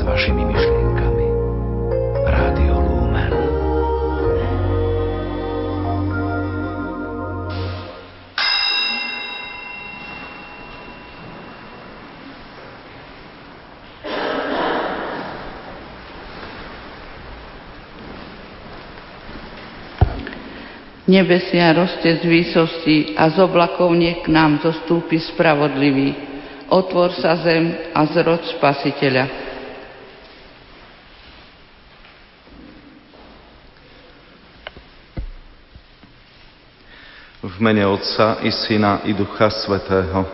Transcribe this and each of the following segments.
s vašimi myšlienkami. Rádio Lumen. Nebesia roste z výsosti a z oblakov k nám zostúpi spravodlivý. Otvor sa zem a zrod spasiteľa. V mene Otca i Syna i Ducha Svetého.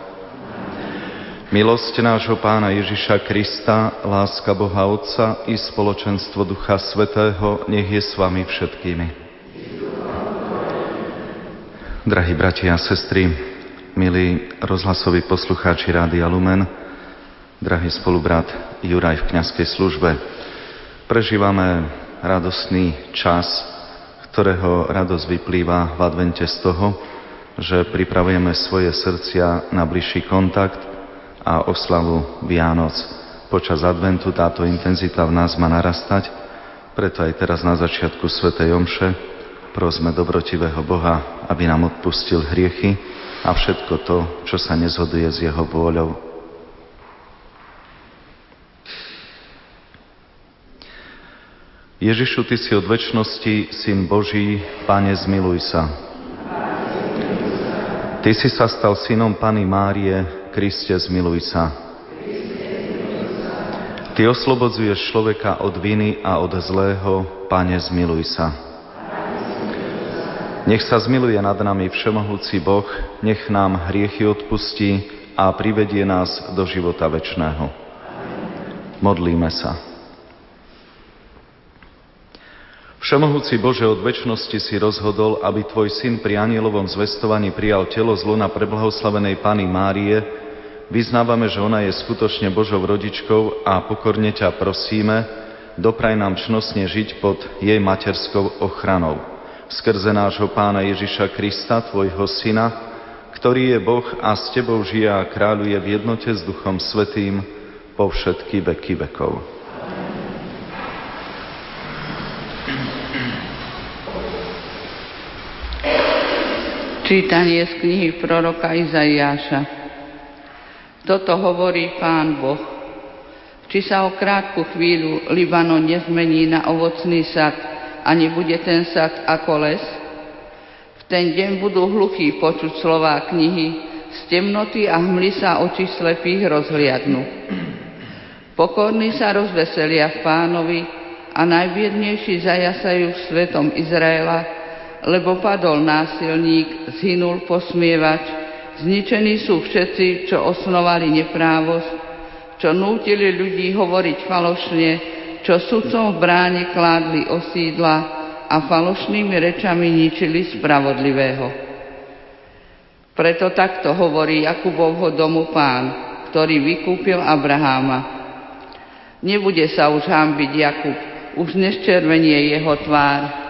Milosť nášho Pána Ježiša Krista, láska Boha Otca i spoločenstvo Ducha Svetého nech je s vami všetkými. Drahí bratia a sestry, milí rozhlasoví poslucháči Rádia Lumen, drahý spolubrat Juraj v kňazskej službe, prežívame radostný čas, ktorého radosť vyplýva v advente z toho, že pripravujeme svoje srdcia na bližší kontakt a oslavu Vianoc. Počas adventu táto intenzita v nás má narastať, preto aj teraz na začiatku Svetej Omše prosme dobrotivého Boha, aby nám odpustil hriechy a všetko to, čo sa nezhoduje s Jeho vôľou. Ježišu, Ty si od väčšnosti Syn Boží, Pane, zmiluj sa. Ty si sa stal synom Pany Márie, Kriste, zmiluj sa. Ty oslobodzuješ človeka od viny a od zlého, Pane, zmiluj sa. Nech sa zmiluje nad nami Všemohúci Boh, nech nám hriechy odpustí a privedie nás do života večného. Modlíme sa. Všemohúci Bože, od väčšnosti si rozhodol, aby Tvoj syn pri anielovom zvestovaní prijal telo z luna preblahoslavenej Pany Márie, vyznávame, že ona je skutočne Božou rodičkou a pokorne ťa prosíme, dopraj nám čnostne žiť pod jej materskou ochranou skrze nášho pána Ježiša Krista, tvojho syna, ktorý je Boh a s tebou žije a kráľuje v jednote s Duchom Svetým po všetky veky vekov. Čítanie z knihy proroka Izaiáša. Toto hovorí Pán Boh. Či sa o krátku chvíľu Libanon nezmení na ovocný sad, a nebude ten sad ako les? V ten deň budú hluchí počuť slová knihy, z temnoty a hmly sa oči slepých rozhliadnú. Pokorní sa rozveselia v pánovi a najbiednejší zajasajú svetom Izraela, lebo padol násilník, zhynul posmievač, zničení sú všetci, čo osnovali neprávosť, čo nútili ľudí hovoriť falošne, čo sudcom v bráne kládli osídla a falošnými rečami ničili spravodlivého. Preto takto hovorí Jakubovho domu pán, ktorý vykúpil Abraháma. Nebude sa už hambiť Jakub, už neščervenie jeho tvár,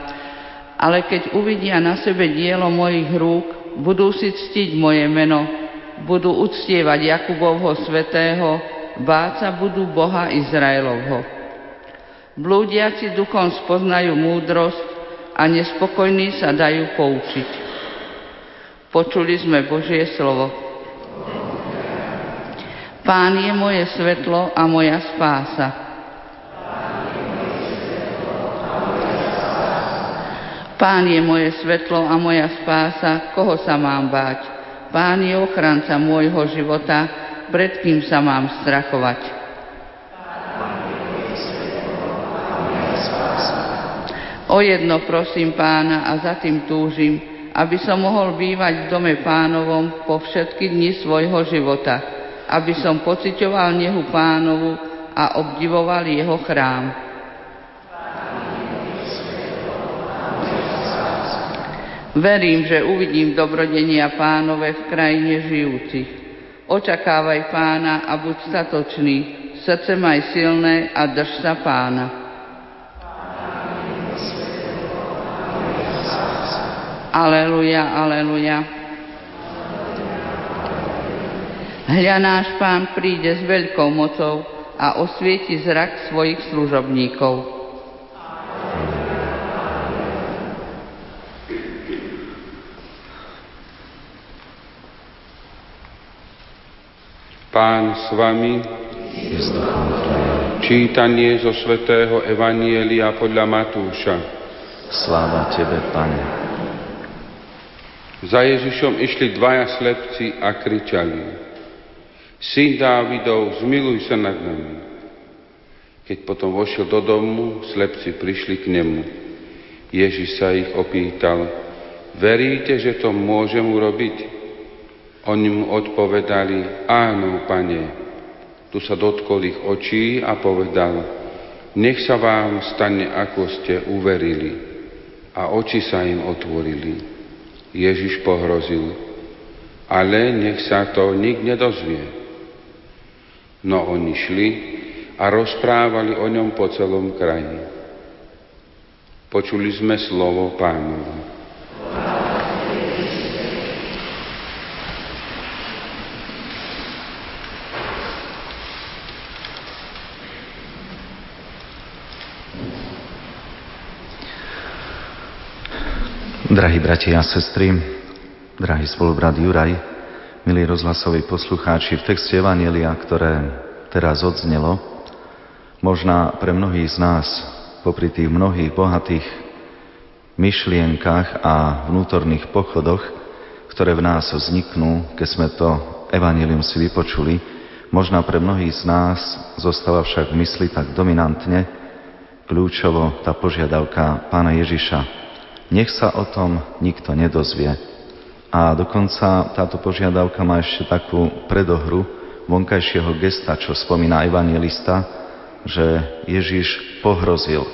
ale keď uvidia na sebe dielo mojich rúk, budú si ctiť moje meno, budú uctievať Jakubovho svetého, báca budú Boha Izraelovho. Blúdiaci duchom spoznajú múdrosť a nespokojní sa dajú poučiť. Počuli sme Božie slovo. Pán je moje svetlo a moja spása. Pán je moje svetlo a moja spása, koho sa mám báť? Pán je ochranca môjho života, pred kým sa mám strachovať. O jedno prosím pána a za tým túžim, aby som mohol bývať v dome pánovom po všetky dni svojho života, aby som pocitoval nehu pánovu a obdivoval jeho chrám. Verím, že uvidím dobrodenia pánové v krajine žijúcich. Očakávaj pána a buď statočný, srdce maj silné a drž sa pána. Aleluja, aleluja. Hľa náš pán príde s veľkou mocou a osvieti zrak svojich služobníkov. Pán s vami. Čítanie zo svätého Evanielia podľa Matúša. Sláva Tebe, Pane. Za Ježišom išli dvaja slepci a kričali. Syn Dávidov, zmiluj sa nad nami. Keď potom vošiel do domu, slepci prišli k nemu. Ježiš sa ich opýtal, veríte, že to môžem urobiť? Oni mu odpovedali, áno, pane. Tu sa dotkol ich očí a povedal, nech sa vám stane, ako ste uverili. A oči sa im otvorili. Ježiš pohrozil, ale nech sa to nik nedozvie. No oni šli a rozprávali o ňom po celom kraji. Počuli sme slovo pánovo. Drahí bratia a sestry, drahý spolubrat Juraj, milí rozhlasoví poslucháči, v texte Evanielia, ktoré teraz odznelo, možná pre mnohých z nás, popri tých mnohých bohatých myšlienkach a vnútorných pochodoch, ktoré v nás vzniknú, keď sme to Evangelium si vypočuli, možná pre mnohých z nás zostáva však v mysli tak dominantne kľúčovo tá požiadavka pána Ježiša, nech sa o tom nikto nedozvie. A dokonca táto požiadavka má ešte takú predohru vonkajšieho gesta, čo spomína evangelista, že Ježiš pohrozil.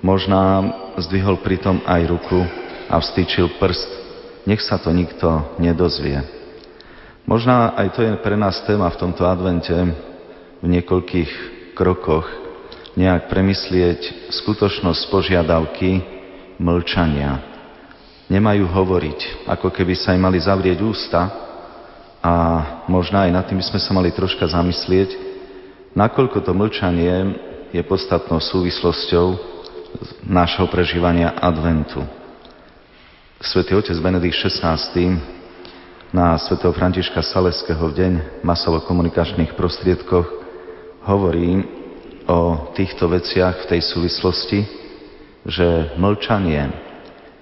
Možná zdvihol pritom aj ruku a vstýčil prst. Nech sa to nikto nedozvie. Možná aj to je pre nás téma v tomto advente v niekoľkých krokoch nejak premyslieť skutočnosť požiadavky, mlčania. Nemajú hovoriť, ako keby sa im mali zavrieť ústa a možno aj nad tým sme sa mali troška zamyslieť, nakoľko to mlčanie je podstatnou súvislosťou nášho prežívania adventu. Svetý otec Benedikt XVI na svätého Františka Saleského v deň masovo-komunikačných prostriedkoch hovorí o týchto veciach v tej súvislosti, že mlčanie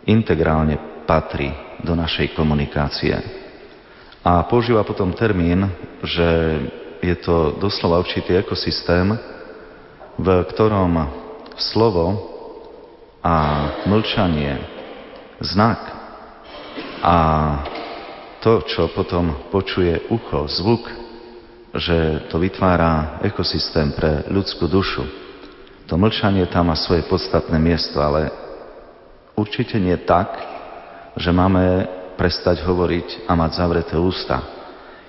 integrálne patrí do našej komunikácie. A používa potom termín, že je to doslova určitý ekosystém, v ktorom slovo a mlčanie, znak a to, čo potom počuje ucho, zvuk, že to vytvára ekosystém pre ľudskú dušu, to mlčanie tam má svoje podstatné miesto, ale určite nie tak, že máme prestať hovoriť a mať zavreté ústa.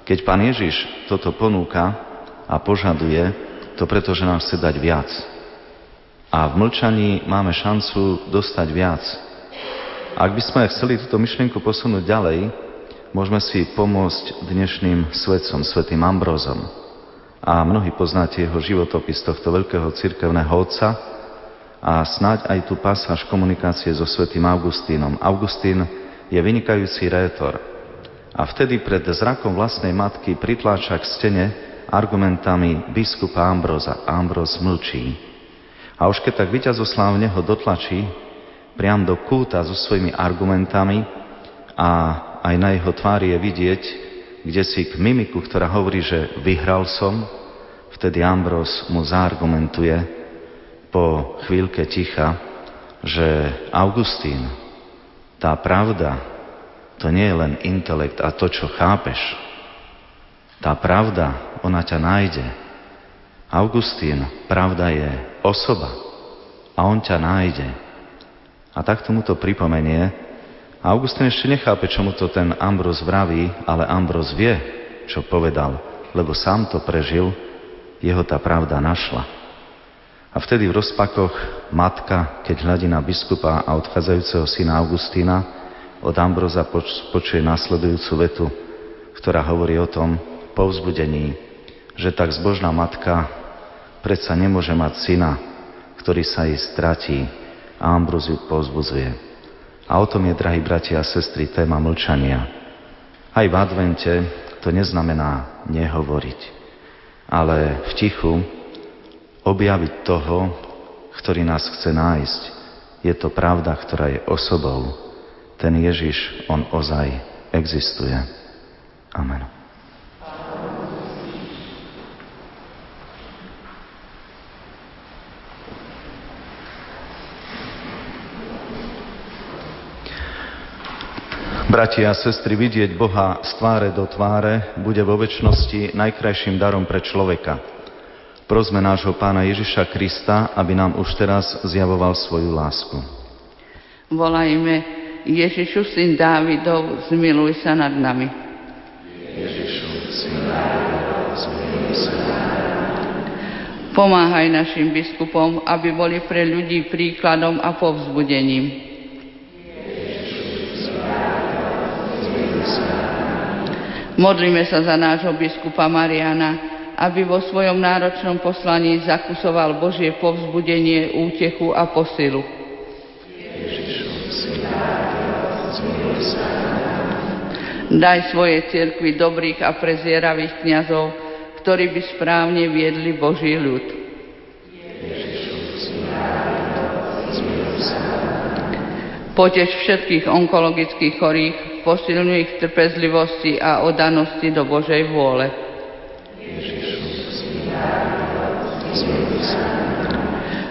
Keď pán Ježiš toto ponúka a požaduje, to preto, že nám chce dať viac. A v mlčaní máme šancu dostať viac. Ak by sme chceli túto myšlienku posunúť ďalej, môžeme si pomôcť dnešným svetcom, svetým Ambrozom a mnohí poznáte jeho životopis tohto veľkého cirkevného otca a snáď aj tú pasáž komunikácie so svetým Augustínom. Augustín je vynikajúci rétor a vtedy pred zrakom vlastnej matky pritláča k stene argumentami biskupa Ambroza. Ambroz mlčí. A už keď tak vyťazoslávne ho dotlačí priam do kúta so svojimi argumentami a aj na jeho tvári je vidieť, kde si k mimiku, ktorá hovorí, že vyhral som, vtedy Ambros mu zaargumentuje po chvíľke ticha, že Augustín, tá pravda, to nie je len intelekt a to, čo chápeš. Tá pravda, ona ťa nájde. Augustín, pravda je osoba a on ťa nájde. A tak tomu to pripomenie, Augustín ešte nechápe, čo mu to ten Ambros vraví, ale Ambros vie, čo povedal, lebo sám to prežil, jeho tá pravda našla. A vtedy v rozpakoch matka, keď hľadí na biskupa a odchádzajúceho syna Augustína, od Ambroza poč- počuje následujúcu vetu, ktorá hovorí o tom povzbudení, že tak zbožná matka predsa nemôže mať syna, ktorý sa jej stratí a Ambróziu pozbudzuje. A o tom je, drahí bratia a sestry, téma mlčania. Aj v advente to neznamená nehovoriť, ale v tichu objaviť toho, ktorý nás chce nájsť. Je to pravda, ktorá je osobou. Ten Ježiš, on ozaj existuje. Amen. Bratia a sestry, vidieť Boha z tváre do tváre bude vo väčšnosti najkrajším darom pre človeka. Prosme nášho pána Ježiša Krista, aby nám už teraz zjavoval svoju lásku. Volajme Ježišu, syn Dávidov, zmiluj sa nad nami. Ježišu, syn Dávidov, zmiluj sa nad nami. Pomáhaj našim biskupom, aby boli pre ľudí príkladom a povzbudením. Modlíme sa za nášho biskupa Mariana, aby vo svojom náročnom poslaní zakusoval Božie povzbudenie, útechu a posilu. Daj svoje cirkvi dobrých a prezieravých kňazov, ktorí by správne viedli Boží ľud. Potež všetkých onkologických chorých, posilňuj ich trpezlivosti a odanosti do Božej vôle.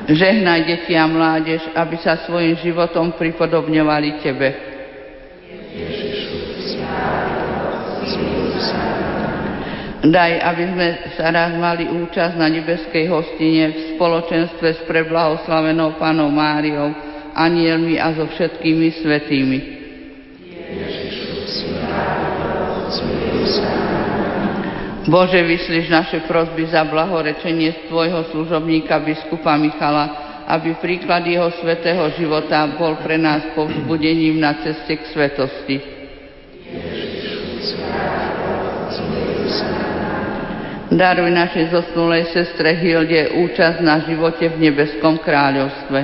Žehnaj deti a mládež, aby sa svojim životom pripodobňovali Tebe. Daj, aby sme sa raz mali účasť na nebeskej hostine v spoločenstve s preblahoslavenou Panou Máriou, anielmi a so všetkými svetými. Bože, vyslíš naše prosby za blahorečenie Tvojho služobníka biskupa Michala, aby príklad jeho svetého života bol pre nás povzbudením na ceste k svetosti. Daruj našej zosnulej sestre Hilde účasť na živote v nebeskom kráľovstve.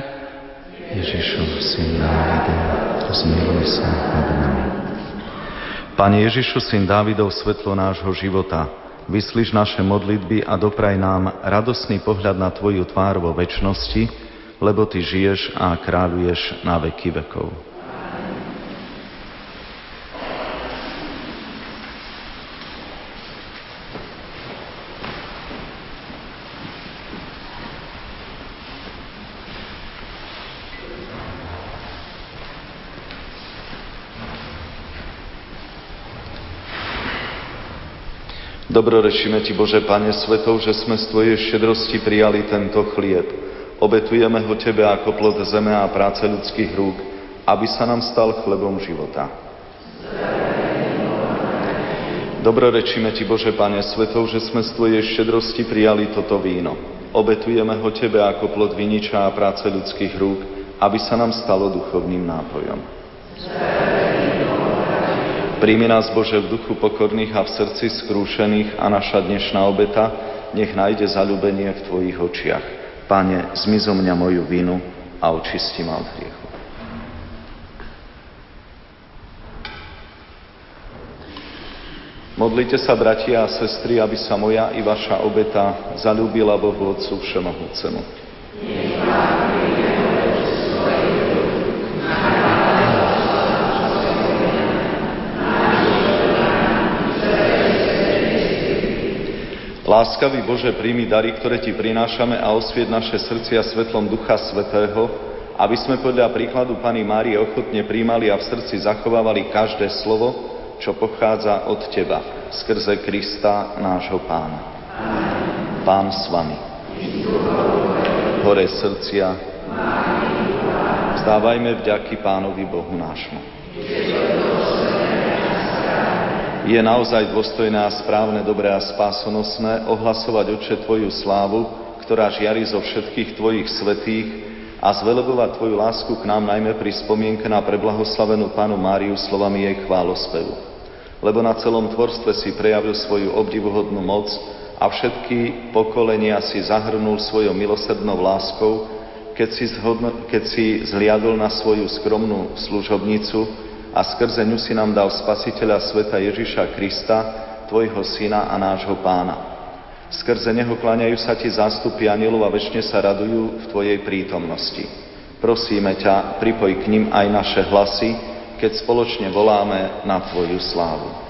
Ježišu, syn Dávidov, zmiluj sa nad nami. Pane Ježišu, syn Dávidov, svetlo nášho života, Vyslíš naše modlitby a dopraj nám radosný pohľad na Tvoju tvár vo väčšnosti, lebo Ty žiješ a kráľuješ na veky vekov. Dobrorečíme Ti, Bože, Pane Svetov, že sme z Tvojej štedrosti prijali tento chlieb. Obetujeme ho Tebe ako plod zeme a práce ľudských rúk, aby sa nám stal chlebom života. Dobrorečíme Ti, Bože, Pane Svetov, že sme z Tvojej štedrosti prijali toto víno. Obetujeme ho Tebe ako plod viniča a práce ľudských rúk, aby sa nám stalo duchovným nápojom. Príjmi nás, Bože, v duchu pokorných a v srdci skrúšených a naša dnešná obeta nech nájde zalúbenie v Tvojich očiach. Pane, zmizo mňa moju vinu a očisti ma od hriechu. Modlite sa, bratia a sestry, aby sa moja i vaša obeta zalúbila Bohu Otcu Všemohúcemu. Nech Láskavý Bože, príjmi dary, ktoré Ti prinášame a osvied naše srdcia svetlom Ducha Svetého, aby sme podľa príkladu Pany Márie ochotne príjmali a v srdci zachovávali každé slovo, čo pochádza od Teba, skrze Krista, nášho Pána. Pán s Vami. Hore srdcia. Vzdávajme vďaky Pánovi Bohu nášmu je naozaj dôstojné a správne, dobré a spásonosné ohlasovať, Oče, Tvoju slávu, ktorá žiari zo všetkých Tvojich svetých a zvelebovať Tvoju lásku k nám najmä pri spomienke na preblahoslavenú Pánu Máriu slovami jej chválospevu. Lebo na celom tvorstve si prejavil svoju obdivuhodnú moc a všetky pokolenia si zahrnul svojou milosrdnou láskou, keď si, zhodno, keď si zliadol na svoju skromnú služobnicu a skrze ňu si nám dal spasiteľa sveta Ježiša Krista, tvojho syna a nášho pána. Skrze neho kláňajú sa ti zástupy anielov a väčšine sa radujú v tvojej prítomnosti. Prosíme ťa, pripoj k ním aj naše hlasy, keď spoločne voláme na tvoju slávu.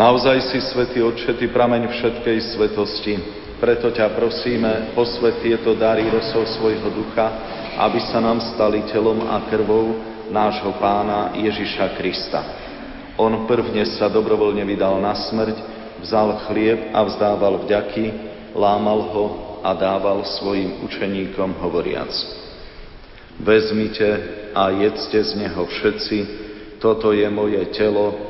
Naozaj si, Svetý Otče, prameň všetkej svetosti. Preto ťa prosíme, posvet tieto dary rosou svojho ducha, aby sa nám stali telom a krvou nášho pána Ježiša Krista. On prvne sa dobrovoľne vydal na smrť, vzal chlieb a vzdával vďaky, lámal ho a dával svojim učeníkom hovoriac. Vezmite a jedzte z neho všetci, toto je moje telo,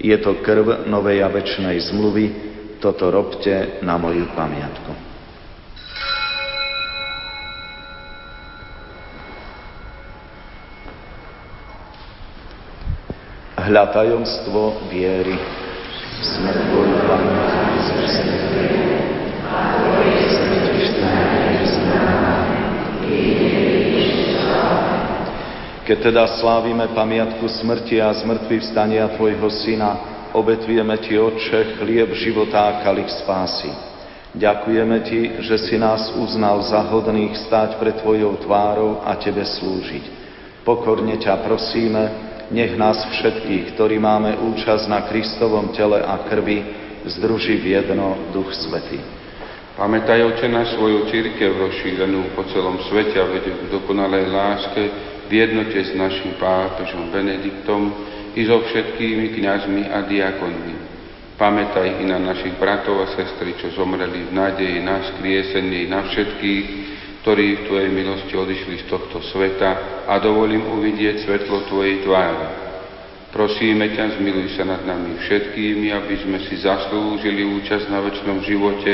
Je to krv novej a večnej zmluvy, toto robte na moju pamiatku. Hľa tajomstvo viery, smrť Keď teda slávime pamiatku smrti a zmrtvý vstania Tvojho Syna, obetujeme Ti, Otče, chlieb života a kalich spásy. Ďakujeme Ti, že si nás uznal za hodných stáť pred Tvojou tvárou a Tebe slúžiť. Pokorne ťa prosíme, nech nás všetkých, ktorí máme účasť na Kristovom tele a krvi, združí v jedno Duch Svetý. Pamätaj, Oče, na svoju církev rozšírenú po celom svete a vedie v dokonalej láske, v jednote s našim pápežom Benediktom i so všetkými kňazmi a diakonmi. Pamätaj i na našich bratov a sestry, čo zomreli v nádeji na skriesenie, na všetkých, ktorí v Tvojej milosti odišli z tohto sveta a dovolím uvidieť svetlo Tvojej tváre. Prosíme ťa, zmiluj sa nad nami všetkými, aby sme si zaslúžili účasť na väčšnom živote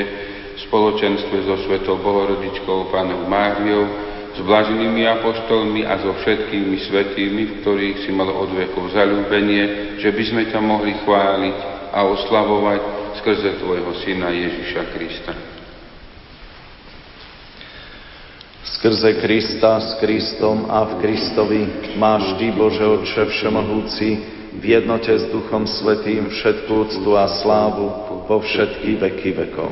v spoločenstve so Svetou Bohorodičkou Pánom Máriou, s blaženými apoštolmi a so všetkými svetými, v ktorých si mal od vekov zalúbenie, že by sme ťa mohli chváliť a oslavovať skrze Tvojho Syna Ježiša Krista. Skrze Krista, s Kristom a v Kristovi máš Ty, Bože Otče Všemohúci, v jednote s Duchom Svetým všetkú úctu a slávu po všetky veky vekov.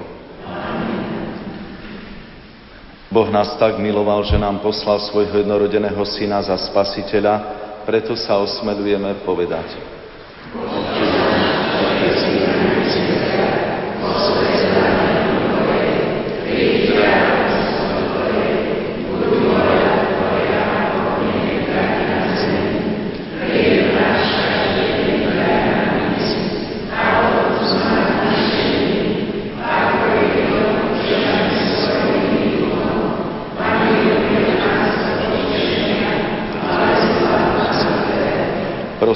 Boh nás tak miloval, že nám poslal svojho jednorodeného syna za spasiteľa, preto sa osmedujeme povedať.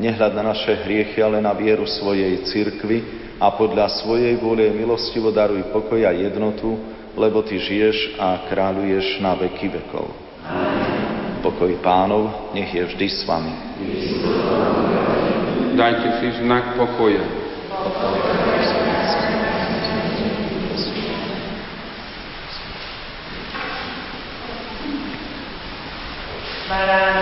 nehľad na naše hriechy, ale na vieru svojej cirkvy a podľa svojej vôle milostivo daruj pokoj a jednotu, lebo Ty žiješ a kráľuješ na veky vekov. Amen. Pokoj pánov, nech je vždy s Vami. Dajte si znak pokoja. Barán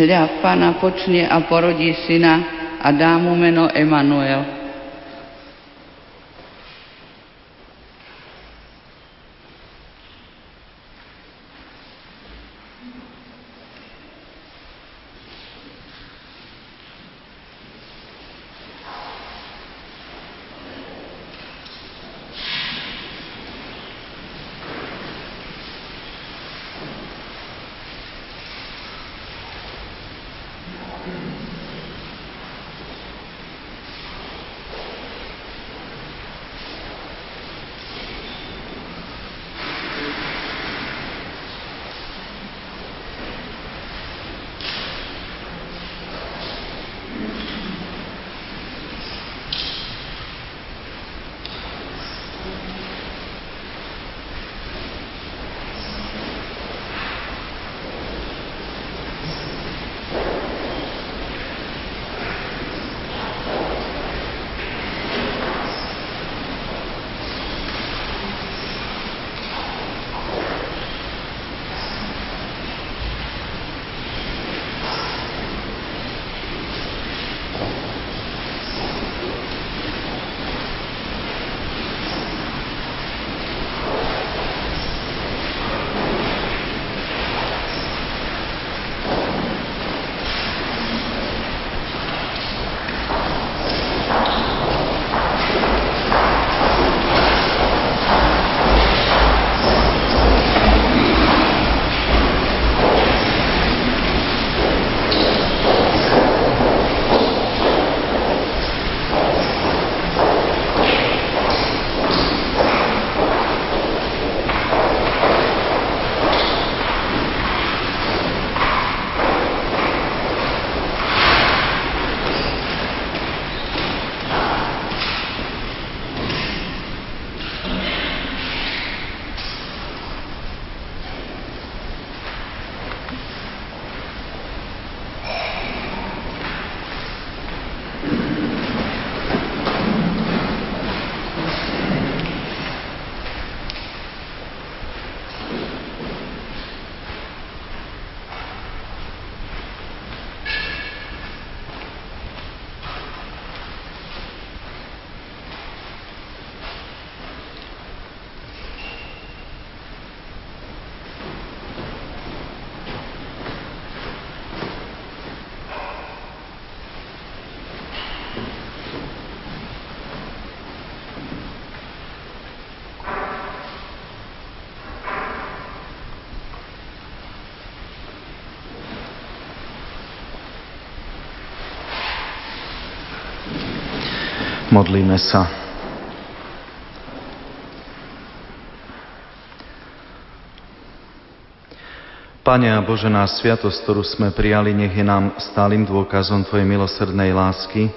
Hľa, Pana počne a porodí syna a dá mu meno Emanuel. Modlíme sa. Pane a Bože, nás sviatosť, ktorú sme prijali, nech je nám stálym dôkazom Tvojej milosrdnej lásky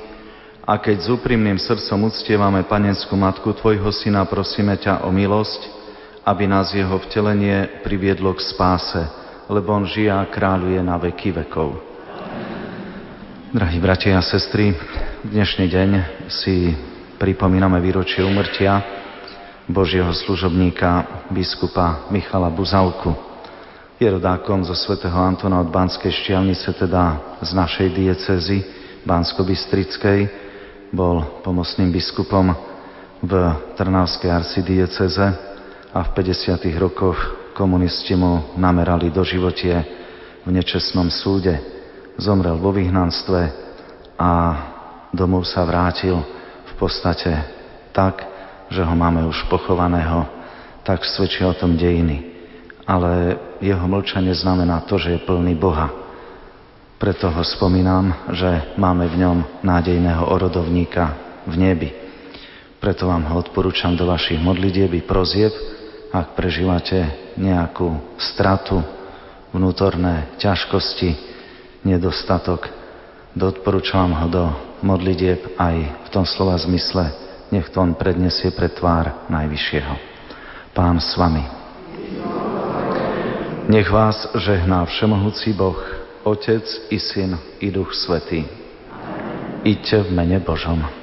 a keď s úprimným srdcom uctievame Panenskú Matku Tvojho Syna, prosíme ťa o milosť, aby nás jeho vtelenie priviedlo k spáse, lebo On žije a kráľuje na veky vekov. Drahí bratia a sestry, dnešný deň si pripomíname výročie umrtia Božieho služobníka biskupa Michala Buzalku. Je rodákom zo svätého Antona od Banskej Štiavnice, teda z našej diecezy Bansko-Bystrickej. bol pomocným biskupom v Trnavskej arcidieceze a v 50. rokoch komunisti mu namerali do životie v nečestnom súde. Zomrel vo vyhnanstve a domov sa vrátil v podstate tak, že ho máme už pochovaného, tak svedčia o tom dejiny. Ale jeho mlčanie znamená to, že je plný Boha preto ho spomínam, že máme v ňom nádejného orodovníka v nebi. Preto vám ho odporúčam do vašich modlitieb i prozieb, ak prežívate nejakú stratu, vnútorné ťažkosti, nedostatok, odporúčam ho do modlitieb aj v tom slova zmysle, nech to on prednesie pre tvár Najvyššieho. Pán s vami. Nech vás žehná Všemohúci Boh, Otec i Syn i Duch Svetý. Iďte v mene Božom.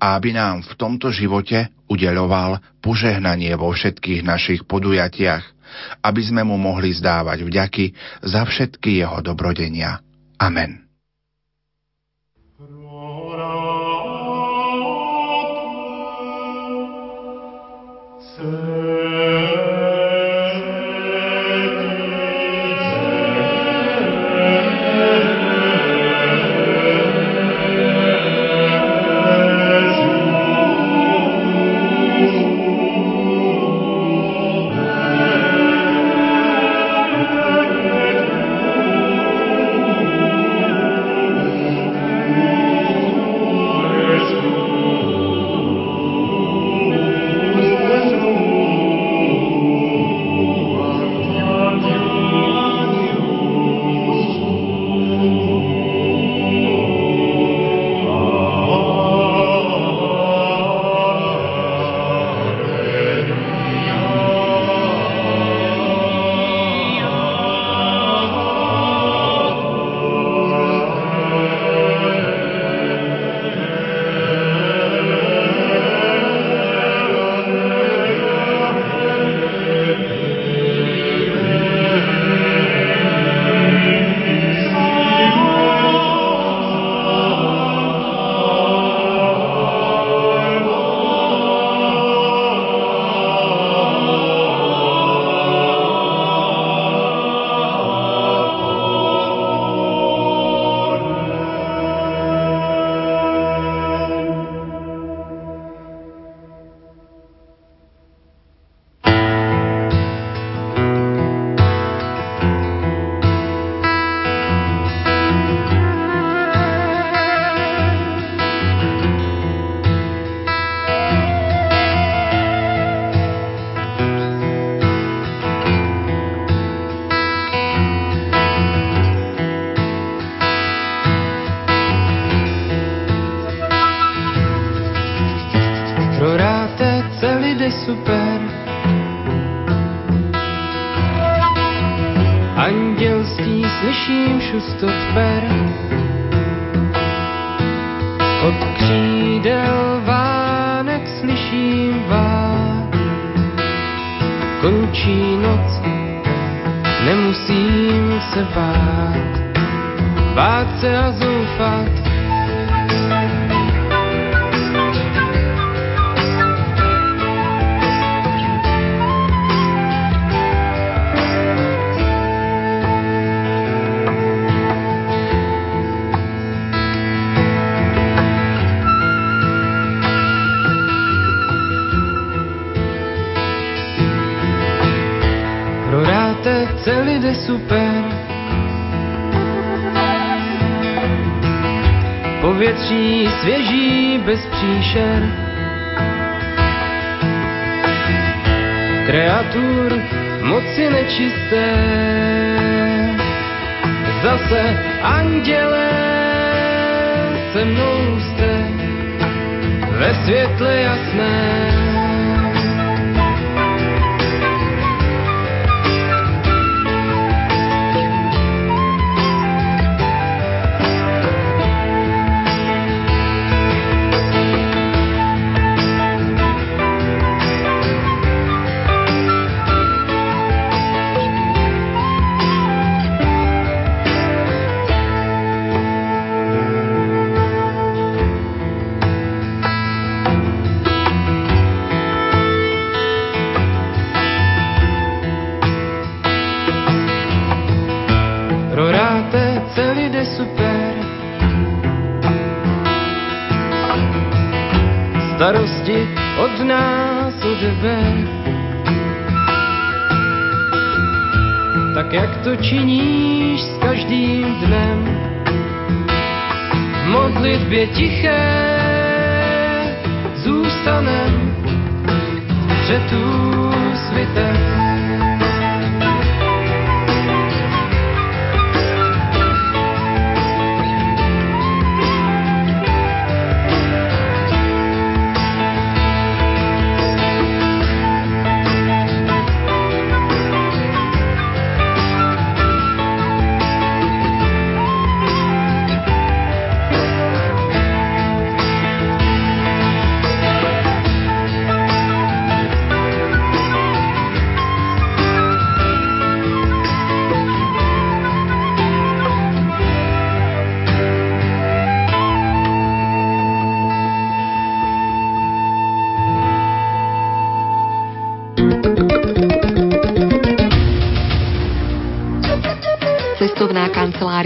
A aby nám v tomto živote udeľoval požehnanie vo všetkých našich podujatiach, aby sme mu mohli zdávať vďaky za všetky jeho dobrodenia. Amen. chce a zoufat. Super Povětří svěží bez příšer. Kreatur moci nečisté. Zase anděle se mnou jste ve světle jasné.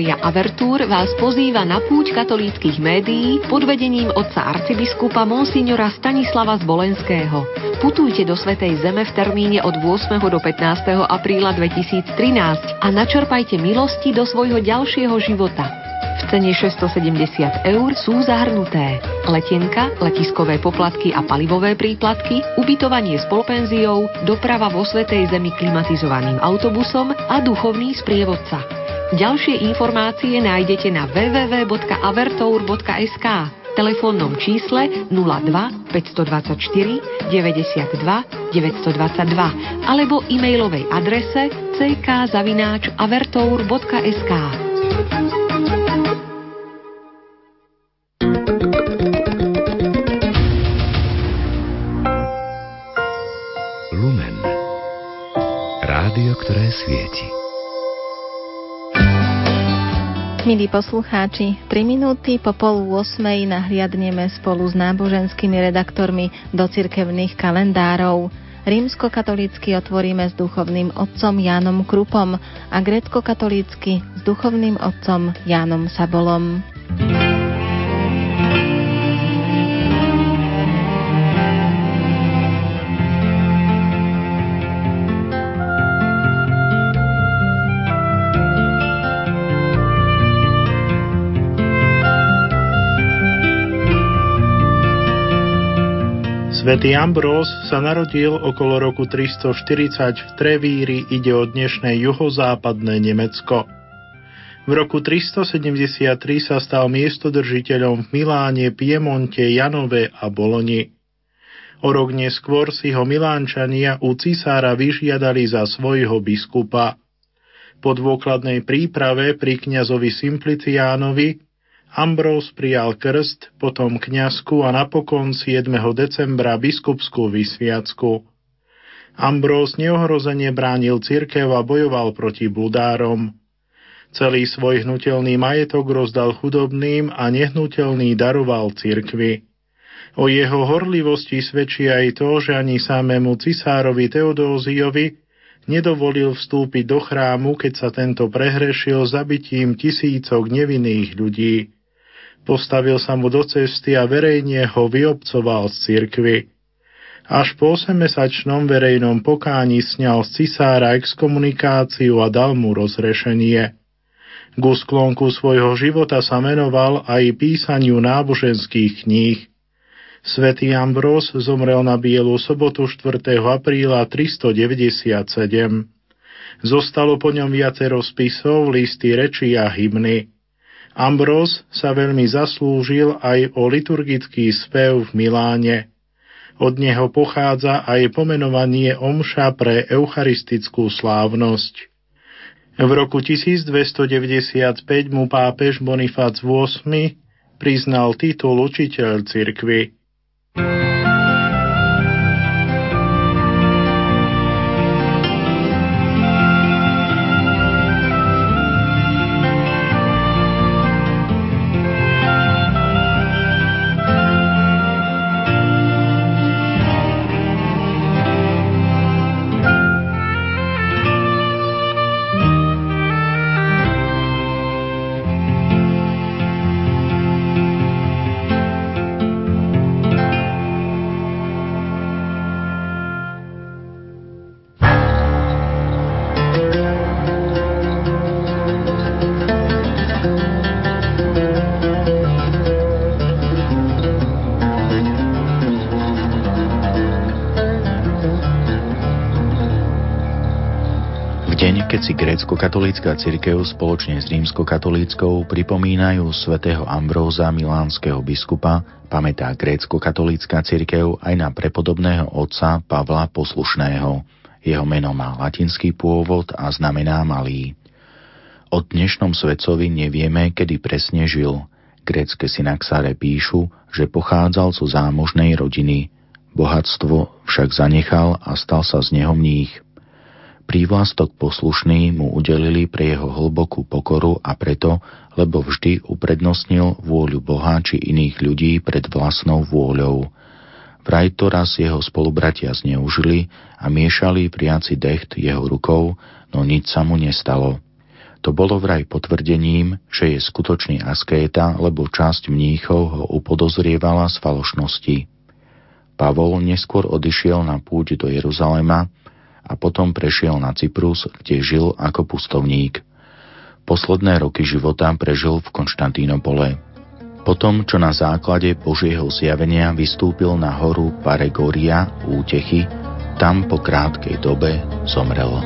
Kancelária Avertúr vás pozýva na púť katolíckých médií pod vedením otca arcibiskupa Monsignora Stanislava Zvolenského. Putujte do Svetej Zeme v termíne od 8. do 15. apríla 2013 a načerpajte milosti do svojho ďalšieho života. V cene 670 eur sú zahrnuté letenka, letiskové poplatky a palivové príplatky, ubytovanie s polpenziou, doprava vo Svetej Zemi klimatizovaným autobusom a duchovný sprievodca. Ďalšie informácie nájdete na www.avertour.sk telefónnom čísle 02 524 92 922 alebo e-mailovej adrese ck.avertour.sk Lumen. Rádio, ktoré svieti. Milí poslucháči, 3 minúty po polu 8 nahliadneme spolu s náboženskými redaktormi do cirkevných kalendárov. Rímsko-katolícky otvoríme s duchovným otcom Jánom Krupom a grécko-katolícky s duchovným otcom Jánom Sabolom. Svetý Ambrós sa narodil okolo roku 340 v Trevíri, ide o dnešné juhozápadné Nemecko. V roku 373 sa stal miestodržiteľom v Miláne, Piemonte, Janove a Boloni. O rok neskôr si ho Milánčania u cisára vyžiadali za svojho biskupa. Po dôkladnej príprave pri kňazovi Simpliciánovi Ambrós prijal krst, potom kňazku a napokon 7. decembra biskupskú vysviacku. Ambrós neohrozene bránil cirkev a bojoval proti bludárom. Celý svoj hnutelný majetok rozdal chudobným a nehnutelný daroval cirkvi. O jeho horlivosti svedčí aj to, že ani samému cisárovi Teodóziovi nedovolil vstúpiť do chrámu, keď sa tento prehrešil zabitím tisícok nevinných ľudí. Postavil sa mu do cesty a verejne ho vyobcoval z cirkvy. Až po 8-mesačnom verejnom pokáni sňal z cisára exkomunikáciu a dal mu rozrešenie. Ku sklonku svojho života sa menoval aj písaniu náboženských kníh. Svetý Ambrós zomrel na Bielu sobotu 4. apríla 397. Zostalo po ňom viacero spisov, listy reči a hymny. Ambrós sa veľmi zaslúžil aj o liturgický spev v Miláne. Od neho pochádza aj pomenovanie omša pre eucharistickú slávnosť. V roku 1295 mu pápež Bonifác VIII priznal titul učiteľ cirkvy. Si grécko-katolícka cirkev spoločne s rímsko-katolíckou pripomínajú svätého Ambróza milánskeho biskupa, pamätá grécko-katolícka cirkev aj na prepodobného otca Pavla Poslušného. Jeho meno má latinský pôvod a znamená malý. O dnešnom svetcovi nevieme, kedy presne žil. Grécké synaxáre píšu, že pochádzal zo zámožnej rodiny. Bohatstvo však zanechal a stal sa z neho mních. Prívlastok poslušný mu udelili pre jeho hlbokú pokoru a preto, lebo vždy uprednostnil vôľu Boha či iných ľudí pred vlastnou vôľou. Vraj to raz jeho spolubratia zneužili a miešali priaci decht jeho rukou, no nič sa mu nestalo. To bolo vraj potvrdením, že je skutočný askéta, lebo časť mníchov ho upodozrievala z falošnosti. Pavol neskôr odišiel na púť do Jeruzalema, a potom prešiel na Cyprus, kde žil ako pustovník. Posledné roky života prežil v Konštantínopole. Potom, čo na základe Božieho zjavenia vystúpil na horu Paregoria útechy, tam po krátkej dobe zomrel.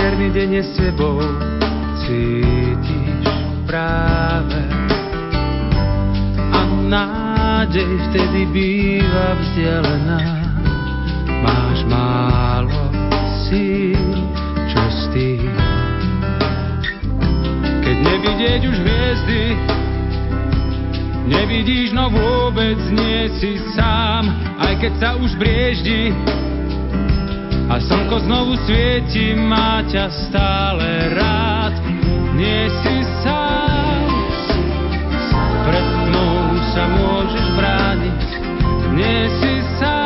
čierny deň je s tebou, cítiš práve. A nádej vtedy býva vzdelená, máš málo síl, čo s tým. Keď nevidieť už hviezdy, nevidíš, no vôbec nie si sám, aj keď sa už brieždi, a slnko znovu svieti, má ťa stále rád, nie si sám. Pred tmou sa môžeš brániť, nie si sám.